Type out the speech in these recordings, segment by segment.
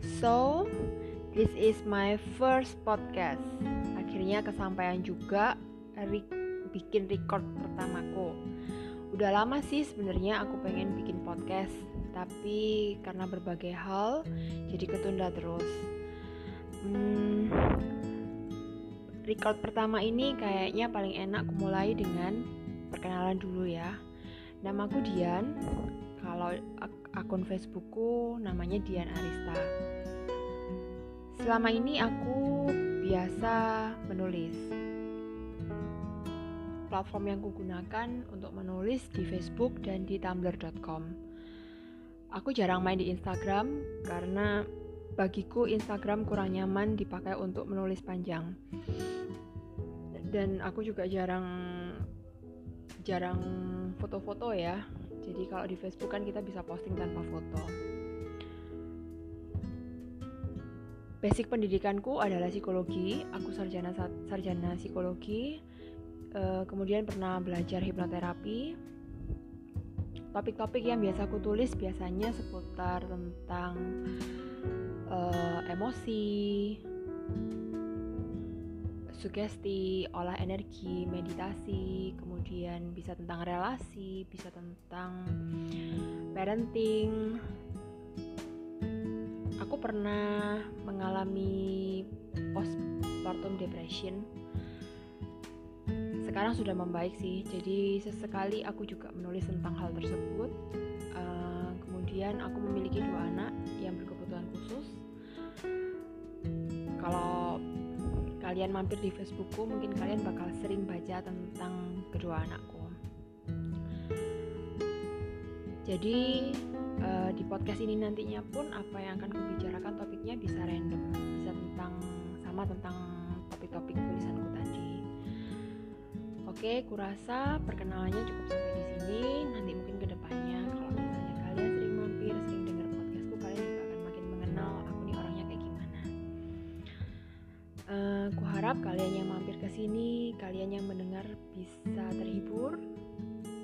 So, this is my first podcast. Akhirnya kesampaian juga re bikin record pertamaku. Udah lama sih sebenarnya aku pengen bikin podcast, tapi karena berbagai hal jadi ketunda terus. Hmm, record pertama ini kayaknya paling enak aku mulai dengan perkenalan dulu ya. Namaku Dian. Kalau ak akun Facebookku namanya Dian Arista. Selama ini aku biasa menulis. Platform yang kugunakan untuk menulis di Facebook dan di tumblr.com. Aku jarang main di Instagram karena bagiku Instagram kurang nyaman dipakai untuk menulis panjang. Dan aku juga jarang jarang foto-foto ya. Jadi kalau di Facebook kan kita bisa posting tanpa foto. Basic pendidikanku adalah psikologi. Aku sarjana sarjana psikologi. Uh, kemudian pernah belajar hipnoterapi. Topik-topik yang biasa aku tulis biasanya seputar tentang uh, emosi, sugesti, olah energi, meditasi, kemudian bisa tentang relasi, bisa tentang parenting. Aku pernah mengalami postpartum depression. Sekarang sudah membaik sih, jadi sesekali aku juga menulis tentang hal tersebut. Uh, kemudian aku memiliki dua anak yang berkebutuhan khusus. Kalau kalian mampir di Facebookku, mungkin kalian bakal sering baca tentang kedua anakku. Jadi uh, di podcast ini nantinya pun apa yang akan kubicarakan topiknya bisa random, bisa tentang sama tentang topik-topik tulisanku tadi. Oke, kurasa perkenalannya cukup sampai di sini. Nanti mungkin ke depannya kalau Kuharap kalian yang mampir ke sini, kalian yang mendengar bisa terhibur.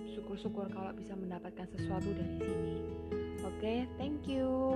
Syukur-syukur kalau bisa mendapatkan sesuatu dari sini. Oke, okay, thank you.